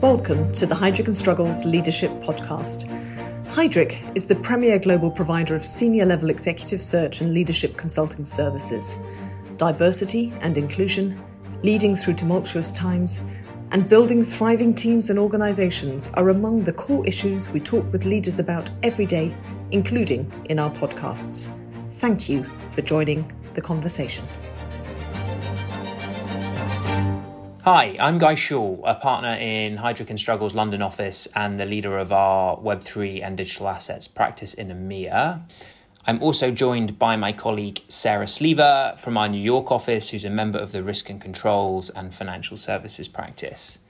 Welcome to the Heidrick and Struggles Leadership Podcast. Heidrick is the premier global provider of senior level executive search and leadership consulting services. Diversity and inclusion, leading through tumultuous times, and building thriving teams and organizations are among the core issues we talk with leaders about every day, including in our podcasts. Thank you for joining the conversation. Hi, I'm Guy Shaul, a partner in Heidrick and Struggles London office and the leader of our Web3 and digital assets practice in EMEA. I'm also joined by my colleague Sarah Sliva from our New York office, who's a member of the Risk and Controls and Financial Services practice.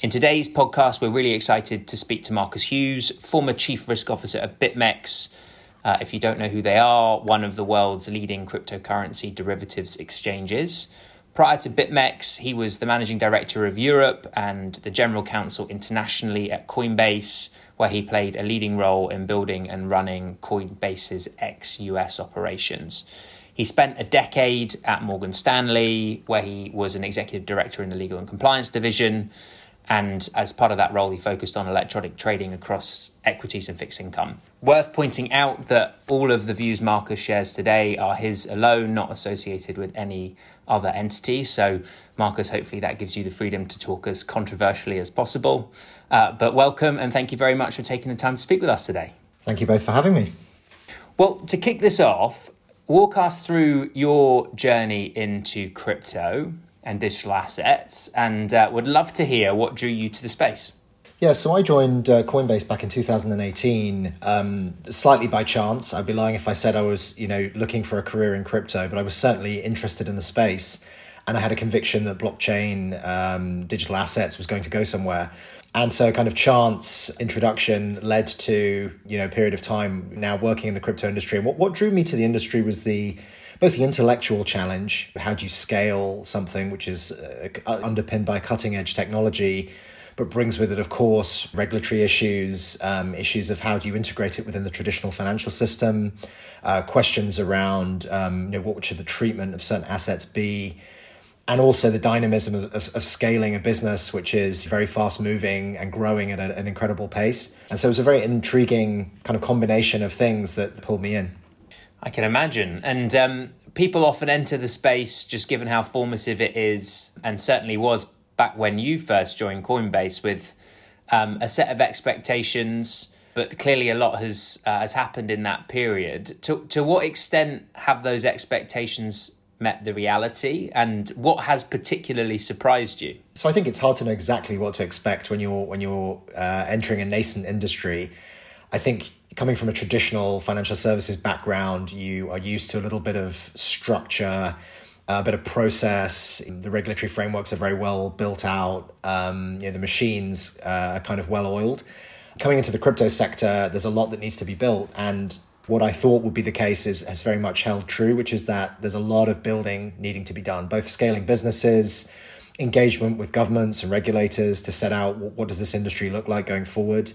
In today's podcast, we're really excited to speak to Marcus Hughes, former Chief Risk Officer at BitMEX. Uh, if you don't know who they are, one of the world's leading cryptocurrency derivatives exchanges. Prior to BitMEX, he was the managing director of Europe and the general counsel internationally at Coinbase, where he played a leading role in building and running Coinbase's ex US operations. He spent a decade at Morgan Stanley, where he was an executive director in the legal and compliance division. And as part of that role, he focused on electronic trading across equities and fixed income. Worth pointing out that all of the views Marcus shares today are his alone, not associated with any other entity. So, Marcus, hopefully that gives you the freedom to talk as controversially as possible. Uh, but welcome and thank you very much for taking the time to speak with us today. Thank you both for having me. Well, to kick this off, walk us through your journey into crypto and digital assets, and uh, would love to hear what drew you to the space. Yeah, so I joined uh, Coinbase back in 2018, um, slightly by chance. I'd be lying if I said I was, you know, looking for a career in crypto, but I was certainly interested in the space, and I had a conviction that blockchain, um, digital assets, was going to go somewhere. And so, kind of chance introduction led to you know period of time now working in the crypto industry. And what what drew me to the industry was the both the intellectual challenge how do you scale something which is uh, underpinned by cutting edge technology but brings with it, of course, regulatory issues, um, issues of how do you integrate it within the traditional financial system, uh, questions around um, you know, what should the treatment of certain assets be, and also the dynamism of, of, of scaling a business which is very fast moving and growing at a, an incredible pace. And so it was a very intriguing kind of combination of things that pulled me in. I can imagine. And um, people often enter the space just given how formative it is, and certainly was back when you first joined Coinbase with um, a set of expectations, but clearly a lot has uh, has happened in that period. To to what extent have those expectations met the reality, and what has particularly surprised you? So I think it's hard to know exactly what to expect when you're when you're uh, entering a nascent industry. I think coming from a traditional financial services background, you are used to a little bit of structure, a bit of process. The regulatory frameworks are very well built out. Um, you know, the machines uh, are kind of well oiled. Coming into the crypto sector, there's a lot that needs to be built. And what I thought would be the case is has very much held true, which is that there's a lot of building needing to be done, both scaling businesses, engagement with governments and regulators to set out what, what does this industry look like going forward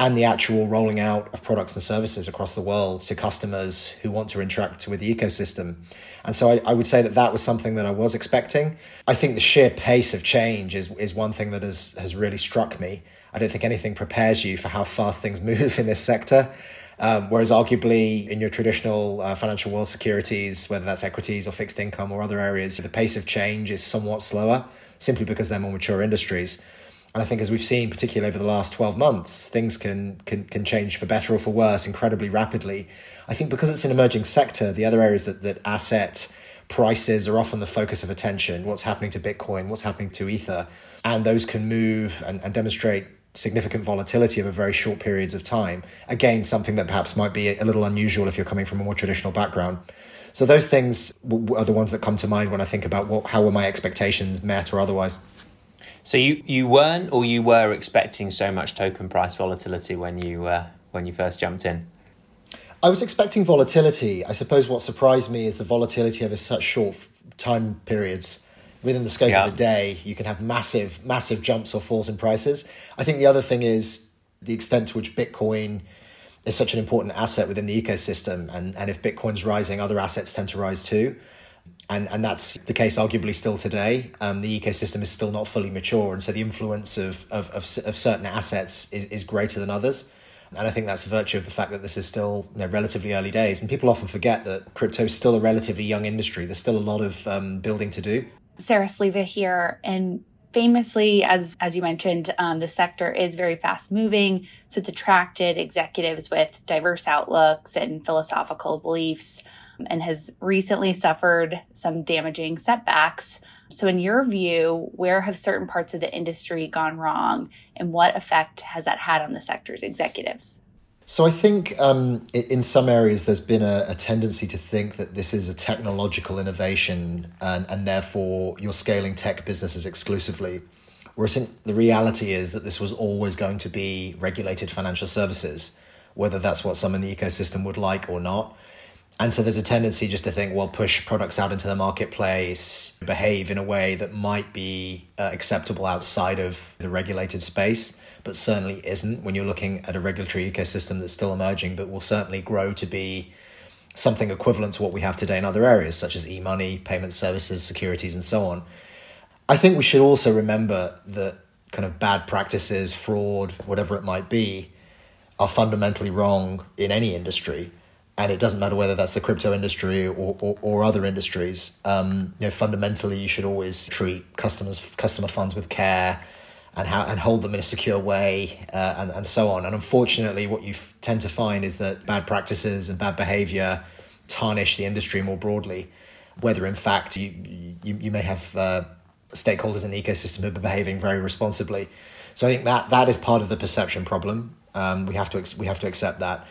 and the actual rolling out of products and services across the world to customers who want to interact with the ecosystem. And so I, I, would say that that was something that I was expecting. I think the sheer pace of change is, is one thing that has, has really struck me. I don't think anything prepares you for how fast things move in this sector. Um, whereas arguably in your traditional uh, financial world securities, whether that's equities or fixed income or other areas, the pace of change is somewhat slower simply because they're more mature industries. And I think as we've seen, particularly over the last 12 months, things can, can, can change for better or for worse incredibly rapidly. I think because it's an emerging sector, the other areas that, that asset prices are often the focus of attention. What's happening to Bitcoin, what's happening to Ether. And those can move and, and demonstrate significant volatility over very short periods of time. Again, something that perhaps might be a little unusual if you're coming from a more traditional background. So those things are the ones that come to mind when I think about what, how were my expectations met or otherwise. So you, you weren't or you were expecting so much token price volatility when you uh, when you first jumped in? I was expecting volatility. I suppose what surprised me is the volatility over such short time periods. Within the scope yeah. of a day, you can have massive, massive jumps or falls in prices. I think the other thing is the extent to which Bitcoin is such an important asset within the ecosystem. And, and if Bitcoin's rising, other assets tend to rise too. And, and that's the case arguably still today. Um, the ecosystem is still not fully mature, and so the influence of, of, of, of certain assets is, is greater than others. And I think that's a virtue of the fact that this is still you know, relatively early days. And people often forget that crypto is still a relatively young industry. There's still a lot of um, building to do. Sarah Sliva here. And famously, as, as you mentioned, um, the sector is very fast moving. So it's attracted executives with diverse outlooks and philosophical beliefs and has recently suffered some damaging setbacks. So, in your view, where have certain parts of the industry gone wrong, and what effect has that had on the sector's executives? So, I think um, in some areas there's been a, a, tendency to think that this is a technological innovation and, and therefore you're scaling tech businesses exclusively. Whereas the reality is that this was always going to be regulated financial services, whether that's what some in the ecosystem would like or not. And so there's a tendency just to think, well, push products out into the marketplace, behave in a way that might be uh, acceptable outside of the regulated space, but certainly isn't when you're looking at a regulatory ecosystem that's still emerging, but will certainly grow to be something equivalent to what we have today in other areas, such as e money, payment services, securities, and so on. I think we should also remember that kind of bad practices, fraud, whatever it might be, are fundamentally wrong in any industry and it doesn't matter whether that's the crypto industry or, or, or other industries. Um, you know, fundamentally, you should always treat customers customer funds with care and and hold them in a secure way uh, and and so on. And unfortunately, what you f- tend to find is that bad practices and bad behavior tarnish the industry more broadly. Whether in fact you you, you may have uh, stakeholders in the ecosystem who are behaving very responsibly. So I think that that is part of the perception problem. Um, we have to we have to accept that.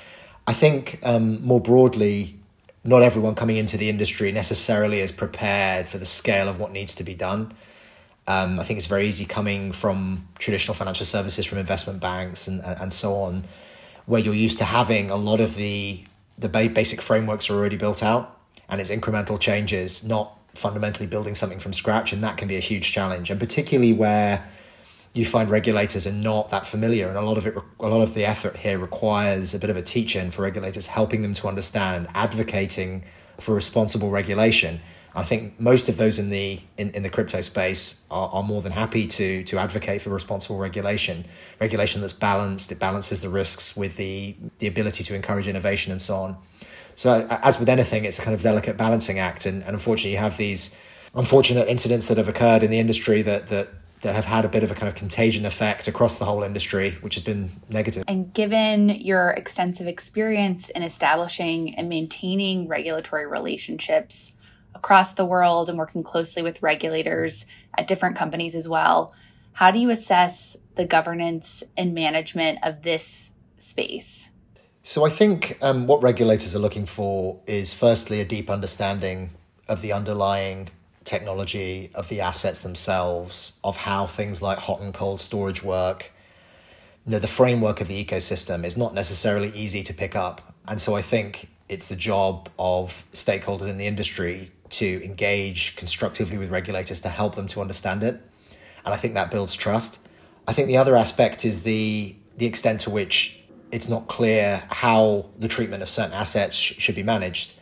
I think um, more broadly, not everyone coming into the industry necessarily is prepared for the scale of what needs to be done. Um, I think it's very easy coming from traditional financial services, from investment banks, and and so on, where you're used to having a lot of the the basic frameworks are already built out, and it's incremental changes, not fundamentally building something from scratch, and that can be a huge challenge, and particularly where you find regulators are not that familiar, and a lot of it, a lot of the effort here requires a bit of a teach-in for regulators, helping them to understand, advocating for responsible regulation. I think most of those in the in, in the crypto space are, are more than happy to to advocate for responsible regulation, regulation that's balanced. It balances the risks with the the ability to encourage innovation and so on. So as with anything, it's a kind of delicate balancing act, and, and unfortunately, you have these unfortunate incidents that have occurred in the industry that that that have had a bit of a kind of contagion effect across the whole industry, which has been negative. And given your extensive experience in establishing and maintaining regulatory relationships across the world and working closely with regulators at different companies as well, how do you assess the governance and management of this space? So, I think um, what regulators are looking for is firstly a deep understanding of the underlying technology, of the assets themselves, of how things like hot and cold storage work. You know, the framework of the ecosystem is not necessarily easy to pick up. And so I think it's the job of stakeholders in the industry to engage constructively with regulators to help them to understand it. And I think that builds trust. I think the other aspect is the the extent to which it's not clear how the treatment of certain assets sh- should be managed.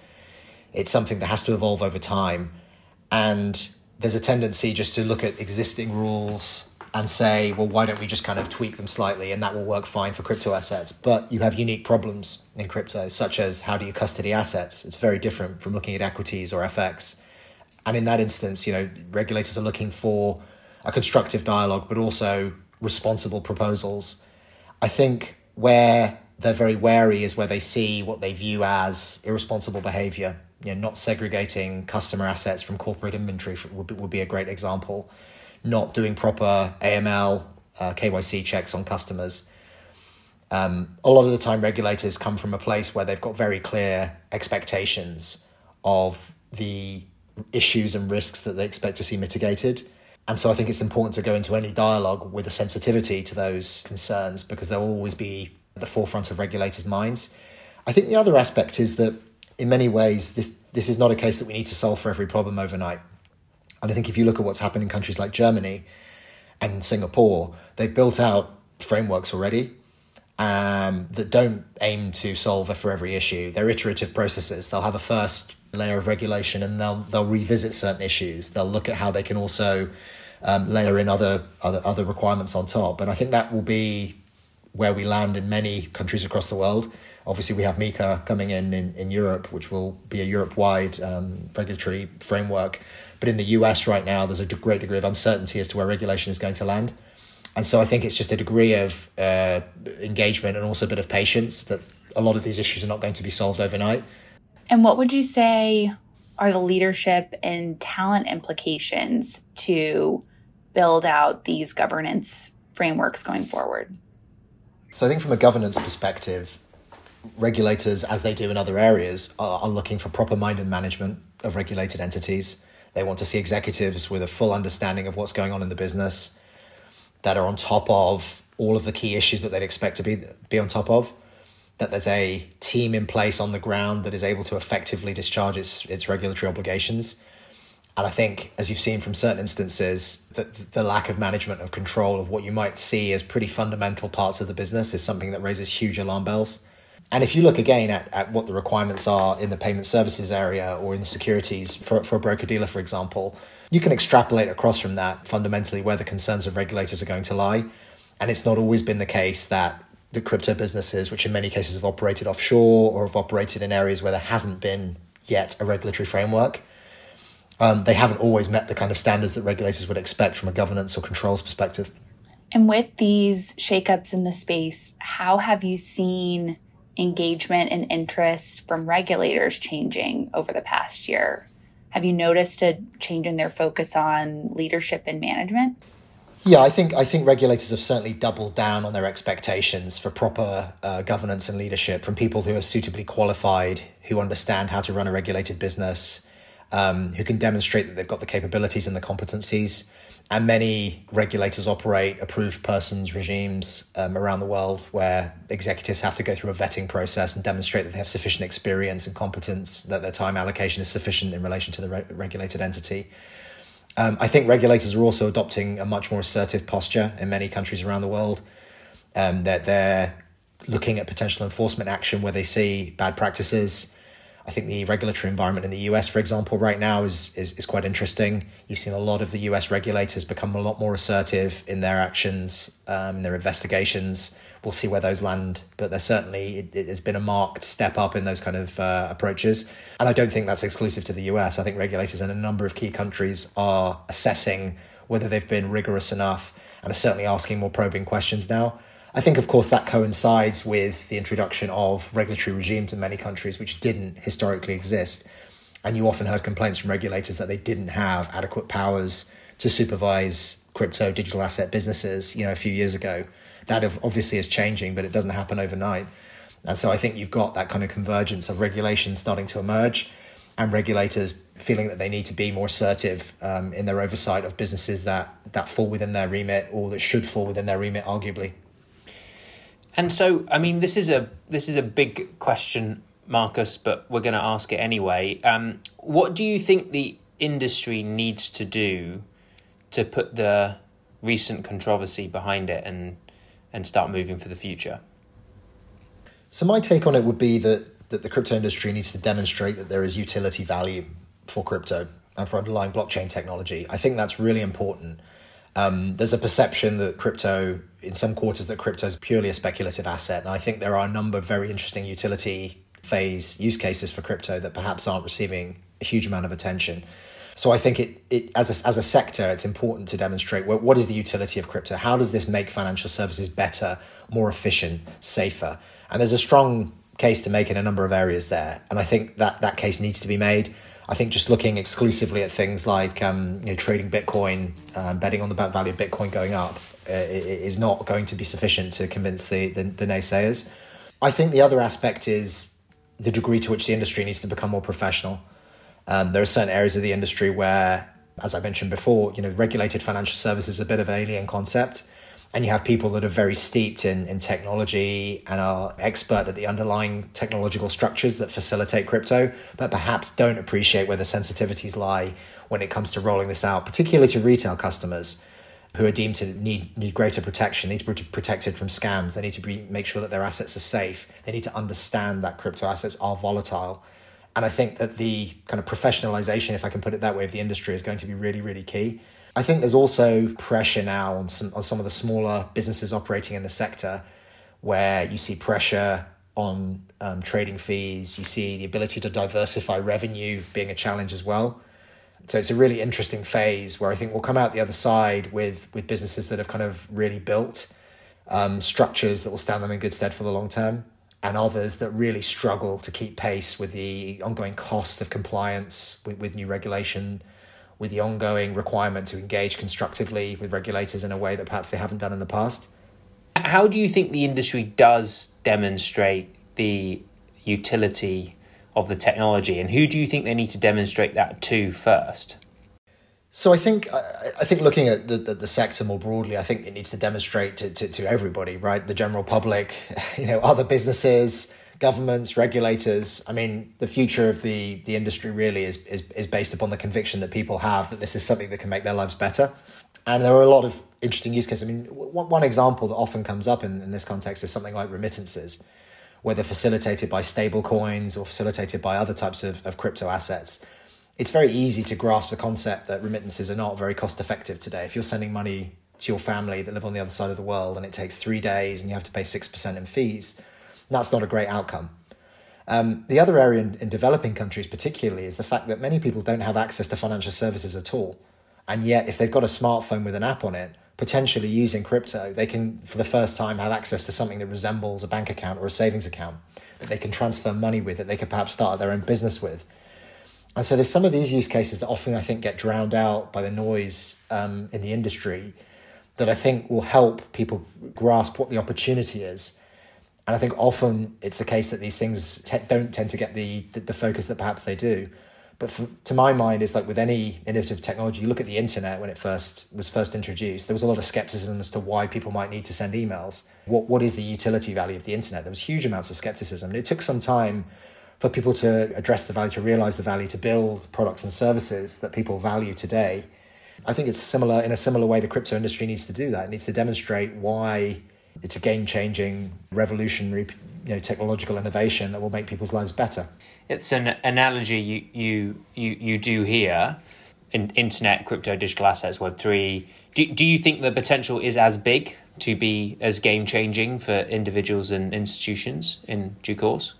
It's something that has to evolve over time. And there's a tendency just to look at existing rules and say, well, why don't we just kind of tweak them slightly and that will work fine for crypto assets? But you have unique problems in crypto, such as how do you custody assets? It's very different from looking at equities or FX. And in that instance, you know, regulators are looking for a constructive dialogue, but also responsible proposals. I think where they're very wary is where they see what they view as irresponsible behavior you know, not segregating customer assets from corporate inventory would be, would be a great example. Not doing proper AML, uh, KYC checks on customers. Um, a lot of the time, regulators come from a place where they've got very clear expectations of the issues and risks that they expect to see mitigated. And so I think it's important to go into any dialogue with a sensitivity to those concerns because they'll always be at the forefront of regulators' minds. I think the other aspect is that in many ways, this this is not a case that we need to solve for every problem overnight. And I think if you look at what's happened in countries like Germany and Singapore, they've built out frameworks already, um, that don't aim to solve for every issue. They're iterative processes. They'll have a first layer of regulation and they'll they'll revisit certain issues. They'll look at how they can also um, layer in other other other requirements on top. And I think that will be where we land in many countries across the world. Obviously, we have MiCA coming in in, in Europe, which will be a Europe wide um, regulatory framework. But in the US right now, there's a great degree of uncertainty as to where regulation is going to land. And so I think it's just a degree of uh, engagement and also a bit of patience that a lot of these issues are not going to be solved overnight. And what would you say are the leadership and talent implications to build out these governance frameworks going forward? So I think from a governance perspective, regulators, as they do in other areas, are, are looking for proper minded management of regulated entities. They want to see executives with a full understanding of what's going on in the business that are on top of all of the key issues that they'd expect to be be on top of that there's a team in place on the ground that is able to effectively discharge its its regulatory obligations. And I think, as you've seen from certain instances, that the lack of management of control of what you might see as pretty fundamental parts of the business is something that raises huge alarm bells. And if you look again at, at what the requirements are in the payment services area or in the securities for, for a broker dealer, for example, you can extrapolate across from that fundamentally where the concerns of regulators are going to lie. And it's not always been the case that the crypto businesses, which in many cases have operated offshore or have operated in areas where there hasn't been yet a regulatory framework, um, they haven't always met the kind of standards that regulators would expect from a governance or controls perspective. And with these shakeups in the space, how have you seen engagement and interest from regulators changing over the past year? Have you noticed a change in their focus on leadership and management? Yeah, I think I think regulators have certainly doubled down on their expectations for proper uh, governance and leadership from people who are suitably qualified, who understand how to run a regulated business, um, who can demonstrate that they've got the capabilities and the competencies. And many regulators operate approved persons regimes um, around the world where executives have to go through a vetting process and demonstrate that they have sufficient experience and competence, that their time allocation is sufficient in relation to the re- regulated entity. Um, I think regulators are also adopting a much more assertive posture in many countries around the world. Um, that they're looking at potential enforcement action where they see bad practices. I think the regulatory environment in the US, for example, right now is, is, is quite interesting. You've seen a lot of the US regulators become a lot more assertive in their actions, um, in their investigations. We'll see where those land, but there's certainly it, it has been a marked step up in those kind of uh, approaches. And I don't think that's exclusive to the US. I think regulators in a number of key countries are assessing whether they've been rigorous enough and are certainly asking more probing questions now. I think, of course, that coincides with the introduction of regulatory regimes in many countries which didn't historically exist. And you often heard complaints from regulators that they didn't have adequate powers to supervise crypto digital asset businesses, you know, a few years ago. That obviously is changing, but it doesn't happen overnight. And so I think you've got that kind of convergence of regulation starting to emerge and regulators feeling that they need to be more assertive um, in their oversight of businesses that, that fall within their remit or that should fall within their remit, arguably. And so, I mean, this is a this is a big question, Marcus, but we're going to ask it anyway. Um, what do you think the industry needs to do to put the recent controversy behind it and and start moving for the future? So my take on it would be that that the crypto industry needs to demonstrate that there is utility value for crypto and for underlying blockchain technology. I think that's really important. Um, there's a perception that crypto, in some quarters, that crypto is purely a speculative asset. And I think there are a number of very interesting utility phase use cases for crypto that perhaps aren't receiving a huge amount of attention. So I think it, it as, a, as a sector, it's important to demonstrate what, what is the utility of crypto? How does this make financial services better, more efficient, safer? And there's a strong case to make in a number of areas there. And I think that that case needs to be made. I think just looking exclusively at things like um, you know, trading Bitcoin, um, betting on the value of Bitcoin going up, uh, is not going to be sufficient to convince the, the, the naysayers. I think the other aspect is the degree to which the industry needs to become more professional. Um, there are certain areas of the industry where, as I mentioned before, you know, regulated financial services is a bit of an alien concept and you have people that are very steeped in, in technology and are expert at the underlying technological structures that facilitate crypto, but perhaps don't appreciate where the sensitivities lie when it comes to rolling this out, particularly to retail customers. who are deemed to need need greater protection, need to be protected from scams. They need to be make sure that their assets are safe. They need to understand that crypto assets are volatile. And I think that the kind of professionalization, if I can put it that way, of the industry is going to be really, really key. I think there's also pressure now on some on some of the smaller businesses operating in the sector, where you see pressure on um, trading fees. You see the ability to diversify revenue being a challenge as well. So it's a really interesting phase where I think we'll come out the other side with with businesses that have kind of really built um, structures that will stand them in good stead for the long term, and others that really struggle to keep pace with the ongoing cost of compliance with, with new regulation, with the ongoing requirement to engage constructively with regulators in a way that perhaps they haven't done in the past. How do you think the industry does demonstrate the utility of the technology, and who do you think they need to demonstrate that to first? So I think I think looking at the, the, the, sector more broadly, I think it needs to demonstrate to, to, to everybody, right? The general public, you know, other businesses, governments, regulators. I mean, the future of the, the industry really is, is is based upon the conviction that people have that this is something that can make their lives better. And there are a lot of interesting use cases. I mean, one, one example that often comes up in, in this context is something like remittances whether facilitated by stable coins or facilitated by other types of, of crypto assets, it's very easy to grasp the concept that remittances are not very cost effective today. If you're sending money to your family that live on the other side of the world and it takes three days and you have to pay 6% in fees, that's not a great outcome. Um, the other area in, in developing countries, particularly, is the fact that many people don't have access to financial services at all. And yet, if they've got a smartphone with an app on it, potentially using crypto, they can, for the first time, have access to something that resembles a bank account or a savings account that they can transfer money with, that they could perhaps start their own business with. And so there's some of these use cases that often I think get drowned out by the noise um, in the industry that I think will help people grasp what the opportunity is. And I think often it's the case that these things te- don't tend to get the, the, the focus that perhaps they do. But for, to my mind, it's like with any innovative technology, you look at the internet when it first was first introduced, there was a lot of skepticism as to why people might need to send emails. What, what is the utility value of the internet? There was huge amounts of skepticism. And it took some time for people to address the value, to realize the value, to build products and services that people value today. I think it's similar in a similar way the crypto industry needs to do that. It needs to demonstrate why it's a game changing, revolutionary you know, technological innovation that will make people's lives better. It's an analogy you you you, you do here in internet, crypto, digital assets, Web three. Do, do you think the potential is as big to be as game changing for individuals and institutions in due course?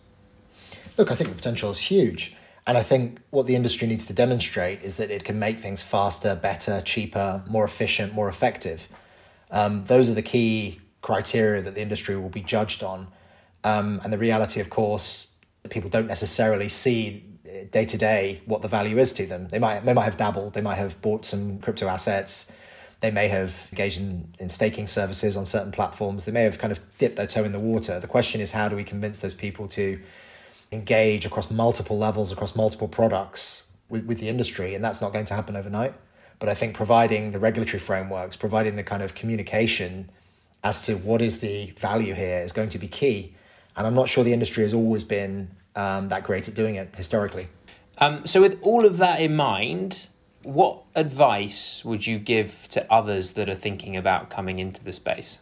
Look, I think the potential is huge. And I think what the industry needs to demonstrate is that it can make things faster, better, cheaper, more efficient, more effective. Um, those are the key criteria that the industry will be judged on. Um, and the reality, of course, people don't necessarily see day to day what the value is to them. They might they might have dabbled, they might have bought some crypto assets, they may have engaged in, in staking services on certain platforms, they may have kind of dipped their toe in the water. The question is how do we convince those people to engage across multiple levels, across multiple products with, with the industry, and that's not going to happen overnight. But I think providing the regulatory frameworks, providing the kind of communication as to what is the value here is going to be key and I'm not sure the industry has always been um, that great at doing it historically. Um, so, with all of that in mind, what advice would you give to others that are thinking about coming into the space?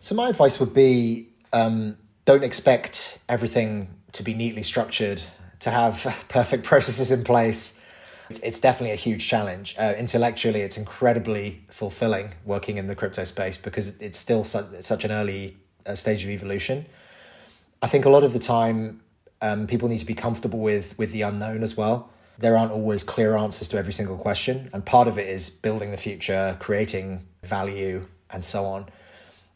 So, my advice would be um, don't expect everything to be neatly structured, to have perfect processes in place. It's, it's definitely a huge challenge. Uh, intellectually, it's incredibly fulfilling working in the crypto space because it's still such, such an early uh, stage of evolution. I think a lot of the time um, people need to be comfortable with with the unknown as well. There aren't always clear answers to every single question, and part of it is building the future, creating value, and so on.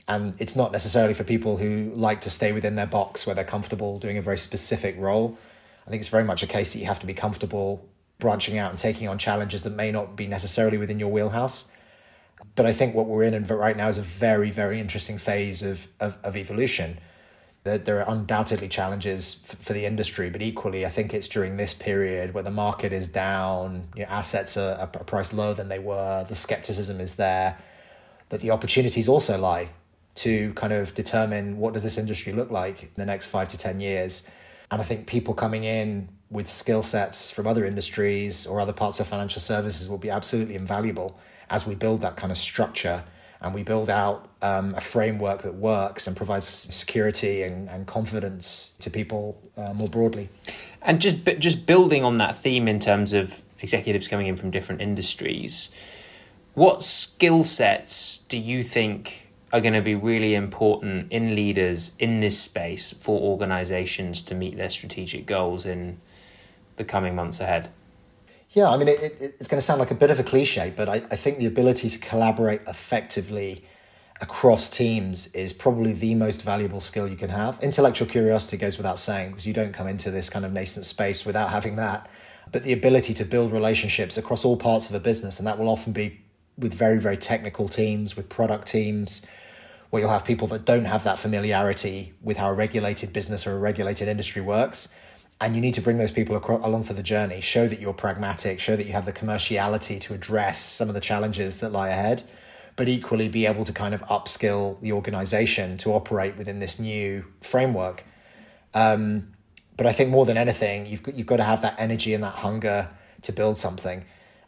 And it's not necessarily for people who like to stay within their box where they're comfortable doing a very specific role. I think it's very much a case that you have to be comfortable branching out and taking on challenges that may not be necessarily within your wheelhouse. But I think what we're in right now is a very, very interesting phase of, of, of evolution That there are undoubtedly challenges for the industry, but equally, I think it's during this period where the market is down, you know, assets are, are priced lower than they were, the skepticism is there, that the opportunities also lie to kind of determine what does this industry look like in the next five to 10 years. And I think people coming in with skill sets from other industries or other parts of financial services will be absolutely invaluable. as we build that kind of structure and we build out um, a framework that works and provides security and, and confidence to people uh, more broadly. And just just building on that theme in terms of executives coming in from different industries, what skill sets do you think are going to be really important in leaders in this space for organizations to meet their strategic goals in the coming months ahead? Yeah, I mean, it, it, it's going to sound like a bit of a cliche, but I, I think the ability to collaborate effectively across teams is probably the most valuable skill you can have. Intellectual curiosity goes without saying because you don't come into this kind of nascent space without having that. But the ability to build relationships across all parts of a business, and that will often be with very, very technical teams, with product teams, where you'll have people that don't have that familiarity with how a regulated business or a regulated industry works and you need to bring those people across, along for the journey. Show that you're pragmatic show that you have the commerciality to address some of the challenges that lie ahead but equally be able to kind of upskill the organization to operate within this new framework. Um, but i think more than anything you've got, you've got to have that energy and that hunger to build something.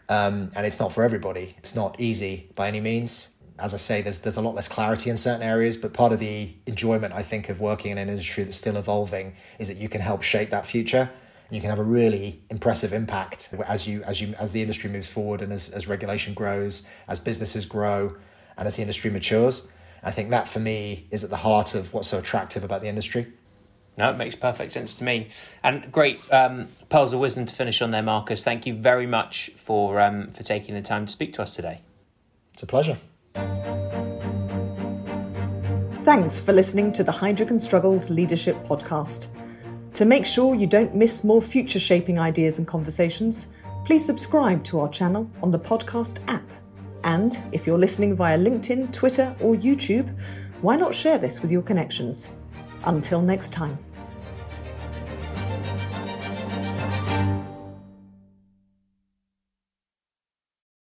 Um, and it's not for everybody. It's not easy by any means as I say, there's there's a lot less clarity in certain areas, but part of the enjoyment I think of working in an industry that's still evolving is that you can help shape that future. And you can have a really impressive impact as you as you as the industry moves forward and as, as regulation grows, as businesses grow, and as the industry matures. I think that for me is at the heart of what's so attractive about the industry. No, it makes perfect sense to me. And great um, pearls of wisdom to finish on there, Marcus. Thank you very much for um, for taking the time to speak to us today. It's a pleasure. Thanks for listening to the and Struggles Leadership Podcast. To make sure you don't miss more future shaping ideas and conversations, please subscribe to our channel on the podcast app. And if you're listening via LinkedIn, Twitter, or YouTube, why not share this with your connections? Until next time.